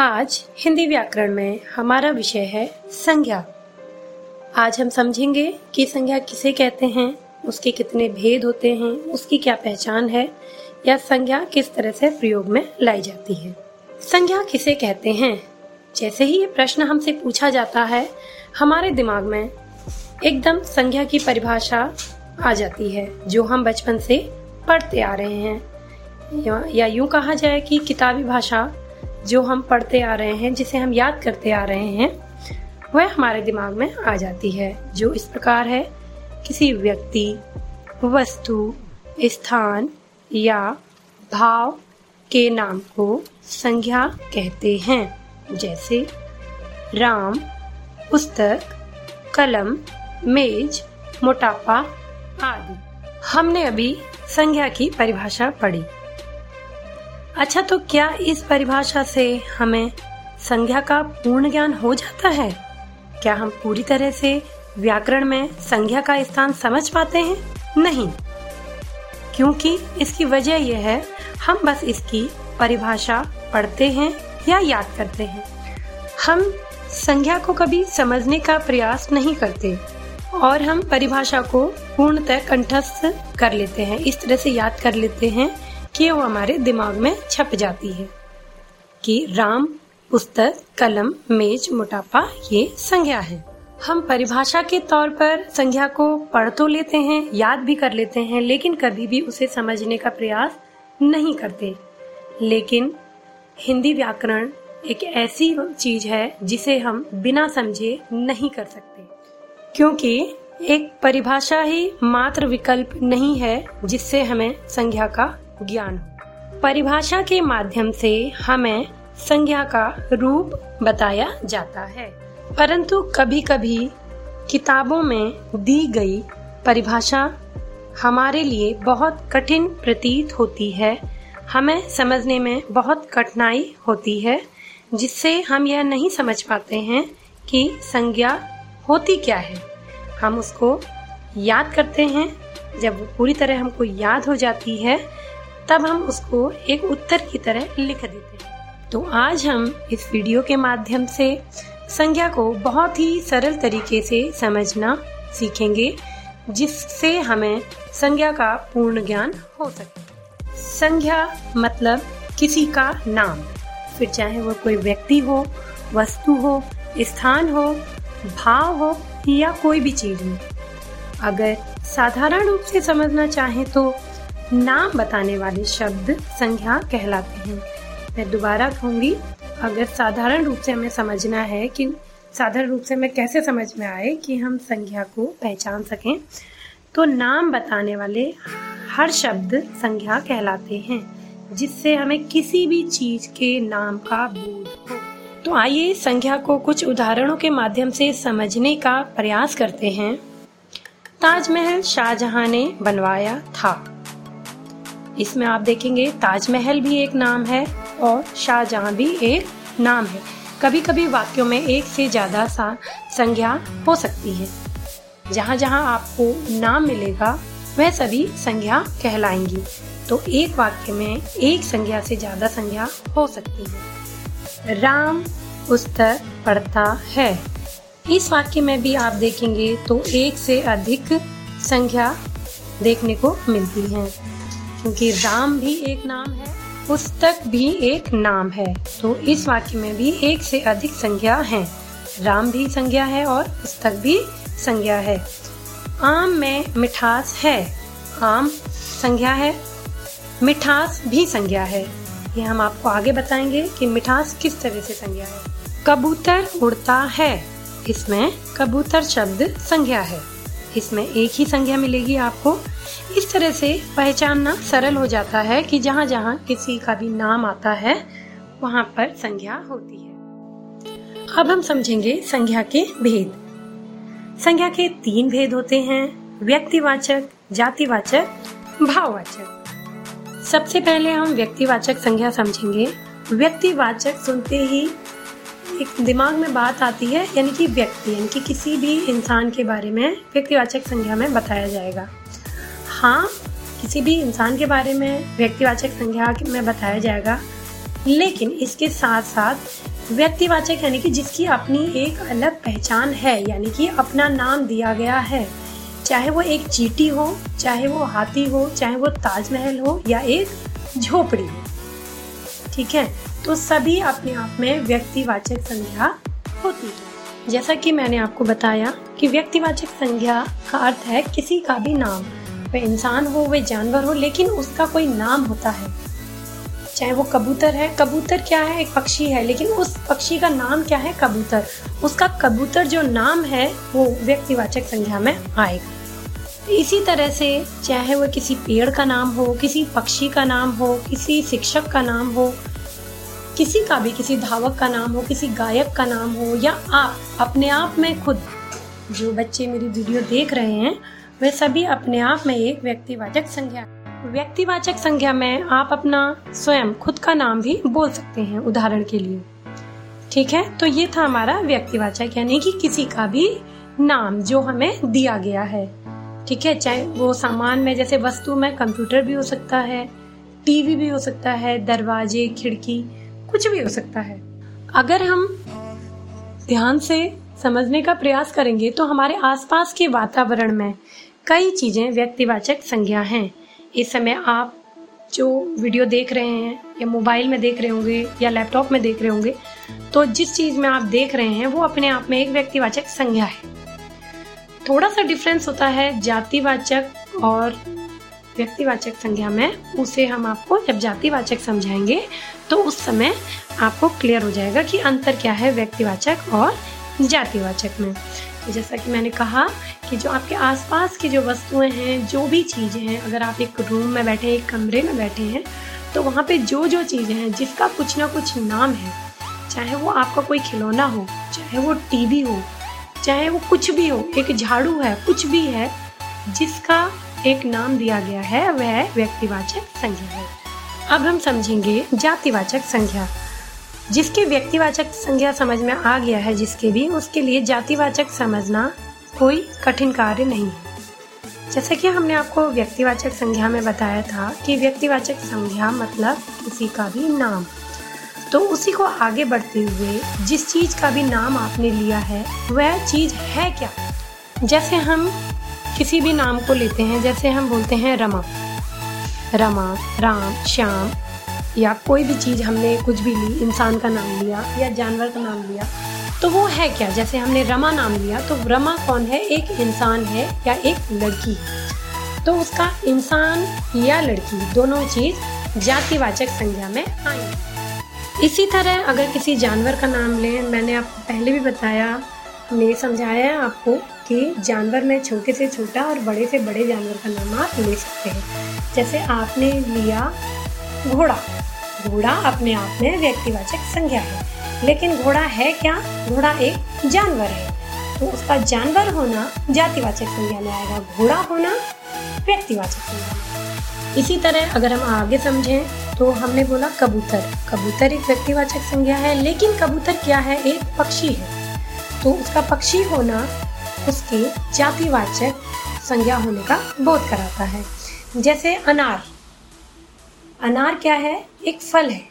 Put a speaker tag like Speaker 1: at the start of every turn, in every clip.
Speaker 1: आज हिंदी व्याकरण में हमारा विषय है संज्ञा। आज हम समझेंगे कि संज्ञा किसे कहते हैं उसके कितने भेद होते हैं उसकी क्या पहचान है या संज्ञा किस तरह से प्रयोग में लाई जाती है। संज्ञा किसे कहते हैं? जैसे ही ये प्रश्न हमसे पूछा जाता है हमारे दिमाग में एकदम संज्ञा की परिभाषा आ जाती है जो हम बचपन से पढ़ते आ रहे हैं। या, या यूँ कहा जाए कि किताबी भाषा जो हम पढ़ते आ रहे हैं, जिसे हम याद करते आ रहे हैं, वह हमारे दिमाग में आ जाती है, जो इस प्रकार है। किसी व्यक्ति, वस्तु, स्थान या भाव के नाम को संज्ञा कहते हैं, जैसे राम, पुस्तक, कलम, मेज, मोटापा आदि। हमने अभी संज्ञा की परिभाषा पढ़ी। अच्छा तो क्या इस परिभाषा से हमें संज्ञा का पूर्ण ज्ञान हो जाता है? क्या हम पूरी तरह से व्याकरण में संज्ञा का स्थान समझ पाते हैं? नहीं। क्योंकि इसकी वजह यह है, हम बस इसकी परिभाषा पढ़ते हैं या याद करते हैं। हम संज्ञा को कभी समझने का प्रयास नहीं करते और हम परिभाषा को पूर्णतः कंठस्थ कर लेते हैं, इस तरह से याद कर लेते हैं कि वो हमारे दिमाग में छप जाती है कि राम, पुस्तक, कलम, मेज, मोटापा, ये संज्ञा है। हम परिभाषा के तौर पर संज्ञा को पढ़ तो लेते हैं, याद भी कर लेते हैं, लेकिन कभी भी उसे समझने का प्रयास नहीं करते। लेकिन हिंदी व्याकरण एक ऐसी चीज़ है जिसे हम बिना समझे नहीं कर सकते। क्योंकि एक परिभाषा ही मात्र विकल्प नहीं है जिससे हमें संज्ञा का ज्ञान। परिभाषा के माध्यम से हमें संज्ञा का रूप बताया जाता है। परंतु कभी कभी किताबों में दी गई परिभाषा हमारे लिए बहुत कठिन प्रतीत होती है। हमें समझने में बहुत कठिनाई होती है, जिससे हम यह नहीं समझ पाते हैं कि संज्ञा होती क्या है। हम उसको याद करते हैं, जब वो पूरी तरह हमको याद हो जाती है तब हम उसको एक उत्तर की तरह लिख देते हैं। तो आज हम इस वीडियो के माध्यम से संज्ञा को बहुत ही सरल तरीके से समझना सीखेंगे, जिससे हमें संज्ञा का पूर्ण ज्ञान हो सके। संज्ञा मतलब किसी का नाम। फिर चाहे वो कोई व्यक्ति हो, वस्तु हो, स्थान हो, भाव हो या कोई भी चीज़ हो। अगर साधारण रूप से समझना चाहें तो नाम बताने वाले शब्द संज्ञा कहलाते हैं। मैं दोबारा कहूँगी, अगर साधारण रूप से हमें समझना है कि, साधारण रूप से हमें कैसे समझ में आए कि हम संज्ञा को पहचान सकें तो नाम बताने वाले हर शब्द संज्ञा कहलाते हैं, जिससे हमें किसी भी चीज़ के नाम का बोध हो। तो आइए संज्ञा को कुछ उदाहरणों के माध्यम से समझने का प्रयास करते हैं। ताजमहल शाहजहां ने बनवाया था। इसमें आप देखेंगे ताजमहल भी एक नाम है और शाहजहां भी एक नाम है। कभी कभी वाक्यों में एक से ज़्यादा सा संज्ञा हो सकती है। जहाँ जहाँ आपको नाम मिलेगा, वह सभी संज्ञा कहलाएँगी। तो एक वाक्य में एक संज्ञा से ज़्यादा संज्ञा हो सकती है। राम पुस्तक पढ़ता है। इस वाक्य में भी आप देखेंगे तो एक से अधिक संख्या देखने को मिलती है। क्योंकि राम भी एक नाम है, पुस्तक भी एक नाम है। तो इस वाक्य में भी एक से अधिक संज्ञा है। राम भी संज्ञा है और पुस्तक भी संज्ञा है। आम में मिठास है। आम संज्ञा है, मिठास भी संज्ञा है। ये हम आपको आगे बताएँगे कि मिठास किस तरह से संज्ञा है। कबूतर उड़ता है। इसमें कबूतर शब्द संज्ञा है। इसमें एक ही संख्या मिलेगी आपको। इस तरह से पहचानना सरल हो जाता है कि जहाँ जहाँ किसी का भी नाम आता है, वहाँ पर संज्ञा होती है। अब हम समझेंगे संज्ञा के भेद। संज्ञा के तीन भेद होते हैं, व्यक्तिवाचक, जातिवाचक, भाववाचक। सबसे पहले हम व्यक्तिवाचक संज्ञा समझेंगे। व्यक्तिवाचक सुनते ही एक दिमाग में बात आती है, यानी कि व्यक्ति, यानी कि किसी भी इंसान के बारे में व्यक्तिवाचक संज्ञा में बताया जाएगा। हाँ किसी भी इंसान के बारे में व्यक्तिवाचक संज्ञा में बताया जाएगा, लेकिन इसके साथ साथ व्यक्तिवाचक, यानी कि जिसकी अपनी एक अलग पहचान है, यानी कि अपना नाम दिया गया है, चाहे वो एक चीटी हो, चाहे वो हाथी हो, चाहे वो ताजमहल हो या एक झोपड़ी। हो ठीक है? तो सभी अपने आप में व्यक्तिवाचक संज्ञा होती है। जैसा कि मैंने आपको बताया कि व्यक्तिवाचक संज्ञा का अर्थ है किसी का भी नाम। वह इंसान हो, वह जानवर हो, लेकिन उसका कोई नाम होता है। चाहे वो कबूतर है, कबूतर क्या है? एक पक्षी है, लेकिन उस पक्षी का नाम क्या है? कबूतर। उसका कबूतर जो नाम है, वो व्यक्तिवाचक संज्ञा में आएगा। इसी तरह से चाहे वो किसी पेड़ का नाम हो, किसी पक्षी का नाम हो, किसी शिक्षक का नाम हो किसी का भी, किसी धावक का नाम हो, किसी गायक का नाम हो, या आप अपने आप में खुद जो बच्चे मेरी वीडियो देख रहे हैं, वे सभी अपने आप में एक व्यक्तिवाचक संज्ञा। व्यक्तिवाचक संज्ञा में आप अपना स्वयं, खुद का नाम भी बोल सकते हैं, उदाहरण के लिए। ठीक है? तो ये था हमारा व्यक्तिवाचक, यानी कि किसी का भी नाम जो हमें दिया गया है। ठीक है? चाहे वो सामान में, जैसे वस्तु में, कंप्यूटर भी हो सकता है, टीवी भी हो सकता है, दरवाजे, खिड़की कुछ भी हो सकता है। अगर हम ध्यान से समझने का प्रयास करेंगे तो हमारे आसपास के वातावरण में कई चीज़ें व्यक्तिवाचक संज्ञा हैं। इस समय आप जो वीडियो देख रहे हैं, या मोबाइल में देख रहे होंगे, या लैपटॉप में देख रहे होंगे तो जिस चीज़ में आप देख रहे हैं, वो अपने आप में एक व्यक्तिवाचक संज्ञा है। थोड़ा सा डिफरेंस होता है जातिवाचक और व्यक्तिवाचक संज्ञा में, उसे हम आपको जब जातिवाचक समझाएँगे तो उस समय आपको क्लियर हो जाएगा कि अंतर क्या है व्यक्तिवाचक और जातिवाचक में। तो जैसा कि मैंने कहा कि जो आपके आसपास की जो वस्तुएँ हैं, जो भी चीज़ें हैं, अगर आप एक रूम में बैठे हैं एक कमरे में बैठे हैं तो वहाँ पे जो जो चीज़ें हैं, जिसका कुछ ना कुछ नाम है, चाहे वो आपका कोई खिलौना हो, चाहे वो टीवी हो, चाहे वो कुछ भी हो, एक झाड़ू है, कुछ भी है, जिसका एक नाम दिया गया है, वह व्यक्तिवाचक संज्ञा है। अब हम समझेंगे जातिवाचक संज्ञा। जिसके व्यक्तिवाचक संज्ञा समझ में आ गया है, जिसके भी, उसके लिए जातिवाचक समझना कोई कठिन कार्य नहीं है। जैसे कि हमने आपको व्यक्तिवाचक संज्ञा में बताया था कि व्यक्तिवाचक संज्ञा मतलब किसी का भी नाम। तो उसी को आगे बढ़ते हुए जिस चीज़ का भी नाम आपने लिया है, वह चीज़ है क्या? जैसे हम किसी भी नाम को लेते हैं, जैसे हम बोलते हैं रमा। रमा, राम, श्याम, या कोई भी चीज़ हमने कुछ भी ली, इंसान का नाम लिया, या जानवर का नाम लिया तो वो है क्या? जैसे हमने रमा नाम लिया तो रमा कौन है? एक इंसान है, या एक लड़की तो उसका इंसान या लड़की, दोनों चीज़ जातिवाचक संज्ञा में आएँगे। इसी तरह अगर किसी जानवर का नाम लें, मैंने आपको पहले भी बताया, हमने समझाया है आपको कि जानवर में छोटे से छोटा और बड़े से बड़े जानवर का नाम आप ले सकते हैं। जैसे आपने लिया घोड़ा। घोड़ा अपने आप में व्यक्तिवाचक संज्ञा है। लेकिन घोड़ा है क्या? घोड़ा एक जानवर है। तो उसका जानवर होना जातिवाचक संज्ञा में आएगा, घोड़ा होना व्यक्तिवाचक संज्ञा इसी तरह अगर हम आगे समझें तो हमने बोला कबूतर। कबूतर एक व्यक्तिवाचक संज्ञा है, लेकिन कबूतर क्या है? एक पक्षी है। तो उसका पक्षी होना उसके जातिवाचक संज्ञा होने का बोध कराता है। जैसे अनार। अनार क्या है? एक फल है।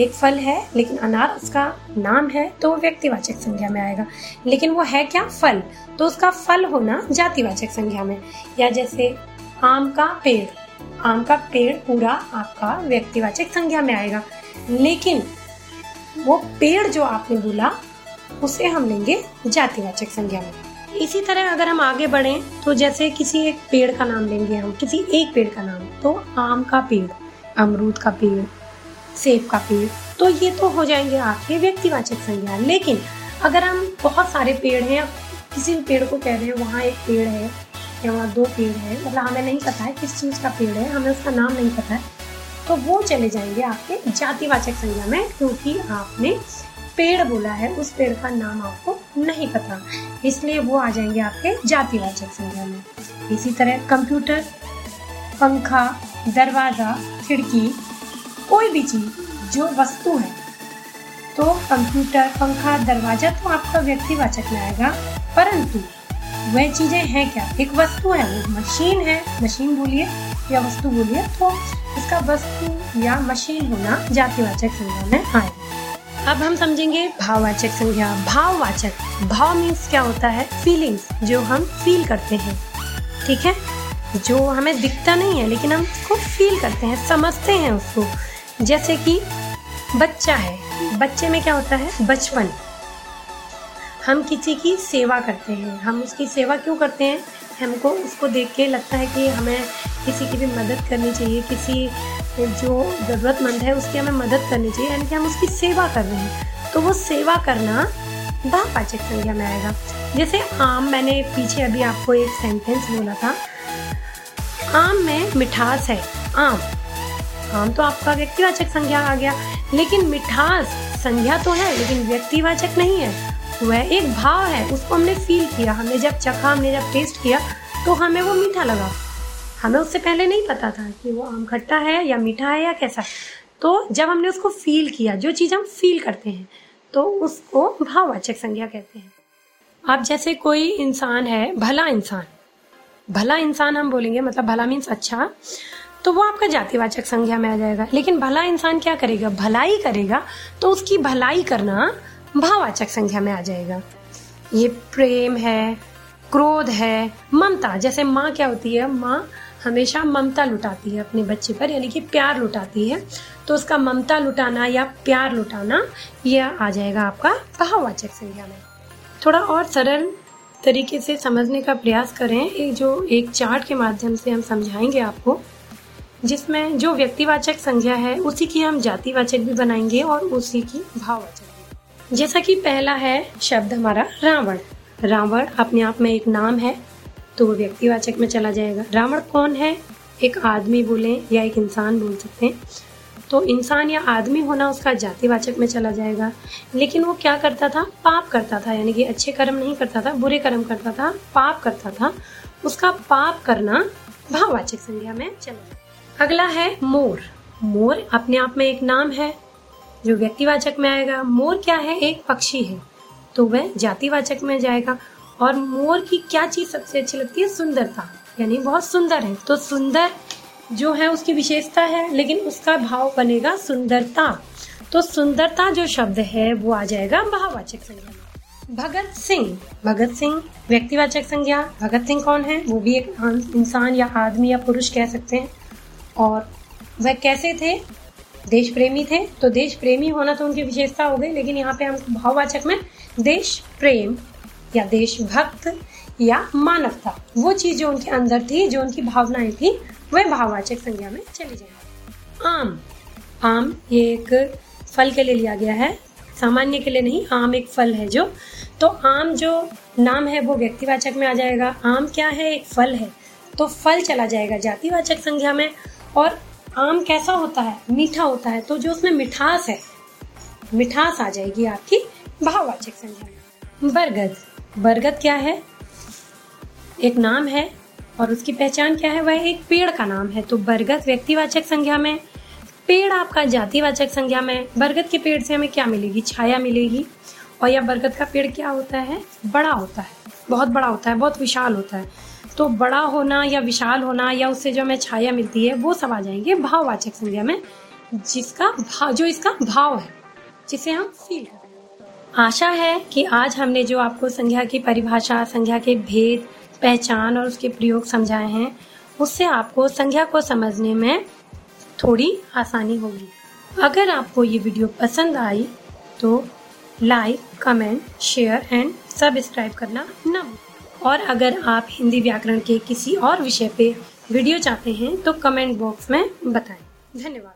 Speaker 1: एक फल है, लेकिन अनार उसका नाम है तो वो व्यक्तिवाचक संज्ञा में आएगा। लेकिन वो है क्या? फल। तो उसका फल होना जातिवाचक संज्ञा में। या जैसे आम का पेड़। आम का पेड़ पूरा आपका व्यक्तिवाचक संज्ञा में आएगा। लेकिन वो पेड़ जो आपने बोला उसे हम लेंगे जातिवाचक संज्ञा में। इसी तरह अगर हम आगे बढ़े तो जैसे किसी एक पेड़ का नाम लेंगे हम, किसी एक पेड़ का नाम तो आम का पेड़, अमरूद का पेड़, सेब का पेड़ तो ये तो हो जाएँगे आपके व्यक्तिवाचक संज्ञा। लेकिन अगर हम बहुत सारे पेड़ हैं, किसी भी पेड़ को कह रहे हैं वहाँ एक पेड़ है, या वहाँ दो पेड़ है मतलब हमें नहीं पता है किस चीज़ का पेड़ है, हमें उसका नाम नहीं पता है तो वो चले जाएँगे आपके जातिवाचक संज्ञा में, क्योंकि आपने पेड़ बोला है, उस पेड़ का नाम आपको नहीं पता। इसलिए वो आ जाएँगे आपके जातिवाचक संज्ञा में। इसी तरह कंप्यूटर, पंखा, दरवाज़ा, खिड़की, कोई भी चीज़, जो वस्तु है तो कंप्यूटर, पंखा, दरवाज़ा तो आपका व्यक्तिवाचक में आएगा। परंतु, वह चीज़ें हैं क्या? एक वस्तु है वो मशीन है। मशीन बोलिए, या वस्तु बोलिए तो इसका वस्तु या मशीन होना जातिवाचक संज्ञा में आएगा। अब हम समझेंगे भाववाचक संज्ञा। भाववाचक। भाव मीन्स क्या होता है? फीलिंग्स जो हम फील करते हैं। ठीक है? जो हमें दिखता नहीं है, लेकिन हम उसको फील करते हैं, समझते हैं उसको। जैसे कि बच्चा है। बच्चे में क्या होता है? बचपन। हम किसी की सेवा करते हैं। हम उसकी सेवा क्यों करते हैं? हमको उसको देख के लगता है कि हमें किसी की भी मदद करनी चाहिए, किसी जो ज़रूरतमंद है उसकी हमें मदद करनी चाहिए, यानी कि हम उसकी सेवा कर रहे हैं। तो वो सेवा करना भाववाचक संज्ञा में आएगा। जैसे आम, मैंने पीछे अभी आपको एक सेंटेंस बोला था। आम में मिठास है। आम। आम तो आपका व्यक्तिवाचक संज्ञा आ गया। लेकिन मिठास संज्ञा तो है, लेकिन व्यक्तिवाचक नहीं है। वह एक भाव है, उसको हमने फील किया, हमने जब चखा, हमने जब टेस्ट किया तो हमें वो मीठा लगा। हमें उससे पहले नहीं पता था कि वो आम खट्टा है या मीठा है या कैसा। तो जब हमने उसको फील किया, जो चीज़ हम फील करते हैं तो उसको भाववाचक संज्ञा कहते हैं। अब जैसे कोई इंसान है, भला इंसान भला इंसान हम बोलेंगे मतलब भला मीन्स अच्छा तो वो आपका जातिवाचक संज्ञा में आ जाएगा। लेकिन भला इंसान क्या करेगा? भलाई करेगा तो उसकी भलाई करना भाववाचक संख्या में आ जाएगा। ये प्रेम है, क्रोध है, ममता। जैसे माँ क्या होती है? माँ हमेशा ममता लुटाती है अपने बच्चे पर, यानी कि प्यार लुटाती है। तो उसका ममता लुटाना या प्यार लुटाना यह आ जाएगा आपका भाववाचक संज्ञा में। थोड़ा और सरल तरीके से समझने का प्रयास करें। एक जो एक चार्ट के माध्यम से हम समझाएँगे आपको, जिसमें जो व्यक्तिवाचक संज्ञा है, उसी की हम जातिवाचक भी बनाएँगे और उसी की भाववाचक। जैसा कि पहला है शब्द हमारा रावण। रावण अपने आप में एक नाम है तो वो व्यक्तिवाचक में चला जाएगा। रावण कौन है? एक आदमी बोले या एक इंसान बोल सकते हैं। तो इंसान या आदमी होना उसका जातिवाचक में चला जाएगा। लेकिन वो क्या करता था? पाप करता था, यानी कि अच्छे कर्म नहीं करता था, बुरे कर्म करता था, पाप करता था। उसका पाप करना भाववाचक संज्ञा में चला अगला है मोर। मोर अपने आप में एक नाम है जो व्यक्तिवाचक में आएगा, मोर क्या है? एक पक्षी है। तो वह जातिवाचक में जाएगा। और मोर की क्या चीज़ सबसे अच्छी लगती है? सुंदरता। यानी बहुत सुंदर है। तो सुंदर जो है, उसकी विशेषता है, लेकिन उसका भाव बनेगा सुंदरता। तो सुंदरता जो शब्द है, वो आ जाएगा भाववाचक संज्ञा। भगत सिंह। भगत सिंह, व्यक्तिवाचक संज्ञा। भगत सिंह कौन है? वो भी एक इंसान या आदमी या पुरुष कह सकते हैं। और वह कैसे थे? देश प्रेमी थे। तो देश प्रेमी होना तो उनकी विशेषता हो गई, लेकिन यहाँ पे हम भाववाचक में देश प्रेम या देशभक्त या मानवता, वो चीज़ जो उनके अंदर थी, जो उनकी भावनाएँ थी, वह भाववाचक संज्ञा में चली जाएगी। आम। आम ये एक फल के लिए लिया गया है, सामान्य के लिए नहीं, आम एक फल है जो। तो आम जो नाम है, वो व्यक्तिवाचक में आ जाएगा। आम क्या है? एक फल है। तो फल चला जाएगा जातिवाचक संज्ञा में, और आम कैसा होता है? मीठा होता है तो जो उसमें मिठास है, मिठास आ जाएगी आपकी भाववाचक संज्ञा। बरगद। बरगद क्या है? एक नाम है, और उसकी पहचान क्या है? वह एक पेड़ का नाम है तो बरगद व्यक्तिवाचक संज्ञा में, पेड़ आपका जातिवाचक संज्ञा में, बरगद के पेड़ से हमें क्या मिलेगी? छाया मिलेगी। और यह बरगद का पेड़ क्या होता है? बड़ा होता है। बहुत बड़ा होता है, बहुत विशाल होता है। तो बड़ा होना या विशाल होना या उससे जो हमें छाया मिलती है, वो सब आ जाएँगे भाववाचक संज्ञा में, जिसका भाव जो इसका भाव है, जिसे हम फील करते हैं। आशा है कि आज हमने जो आपको संज्ञा की परिभाषा, संज्ञा के भेद, पहचान और उसके प्रयोग समझाए हैं, उससे आपको संज्ञा को समझने में थोड़ी आसानी होगी। अगर आपको ये वीडियो पसंद आई तो like, comment, share and subscribe करना न भूलें। और अगर आप हिंदी व्याकरण के किसी और विषय पे वीडियो चाहते हैं तो कमेंट बॉक्स में बताएँ। धन्यवाद।